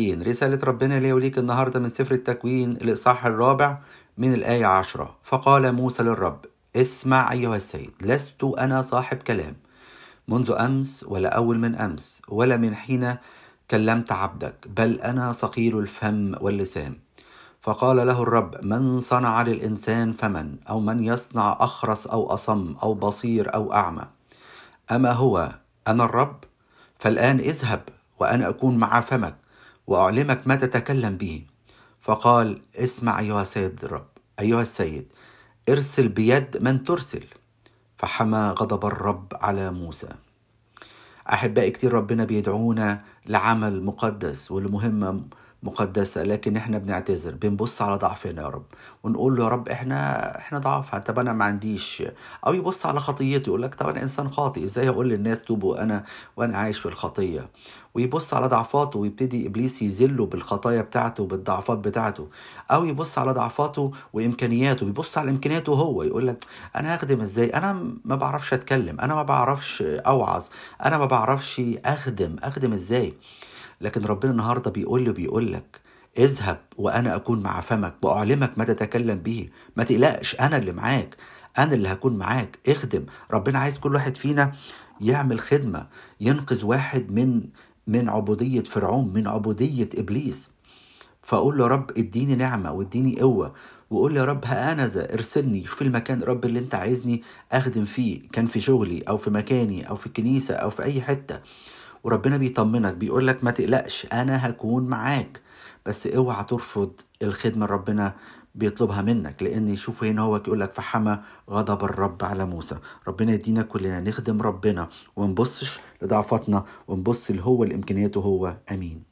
رسالة ربنا لي وليك النهاردة من سفر التكوين الإصحاح الرابع من الآية عشرة. فقال موسى للرب اسمع أيها السيد لست أنا صاحب كلام. منذ أمس ولا أول من أمس ولا من حين كلمت عبدك بل أنا صقيل الفم واللسان. فقال له الرب من صنع للإنسان فمن؟ أو من يصنع أخرس أو أصم أو بصير أو أعمى؟ أما هو أنا الرب؟ فالآن اذهب وأنا أكون مع فمك. وأعلمك ما تتكلم به. فقال اسمع أيها السيد الرب أيها السيد ارسل بيد من ترسل. فحمى غضب الرب على موسى. أحبائي كتير ربنا بيدعونا لعمل مقدس ولمهمة مقدسة لكن إحنا بنعتذر بنبص على ضعفنا يا رب ونقول له يا رب إحنا إحنا ضعف طب أنا ما عنديش. أو يبص على خطيتي يقول لك طب أنا إنسان خاطئ إزاي أقول للناس توبوا أنا وأنا عايش في الخطية؟ ويبص على ضعفاته ويبتدي إبليس يذله بالخطايا بتاعته بالضعفات بتاعته. أو يبص على ضعفاته وإمكانياته بيبص على إمكانياته هو يقول لك أنا هخدم إزاي؟ أنا ما بعرفش أتكلم أنا ما بعرفش أوعظ أنا ما بعرفش أخدم أخدم إزاي؟ لكن ربنا النهارده بيقول لي بيقول لك اذهب وأنا أكون مع فمك وأعلمك ما تتكلم به. ما تقلقش أنا اللي معاك أنا اللي هكون معاك. اخدم. ربنا عايز كل واحد فينا يعمل خدمة ينقذ واحد من من عبودية فرعون من عبودية إبليس. فأقول له رب اديني نعمة واديني قوة. وقول يا رب ها أنا ذا ارسلني شوف المكان رب اللي انت عايزني أخدم فيه. كان في شغلي أو في مكاني أو في الكنيسة أو في أي حتة. وربنا بيطمنك بيقول لك ما تقلقش أنا هكون معاك. بس اوعى ترفض الخدمة اللي ربنا بيطلبها منك لأن شوف هنا هو يقول لك فحمى غضب الرب على موسى. ربنا يدينا كلنا نخدم ربنا وما لضعفاتنا ونبص لهو لإمكانياته هو. آمين.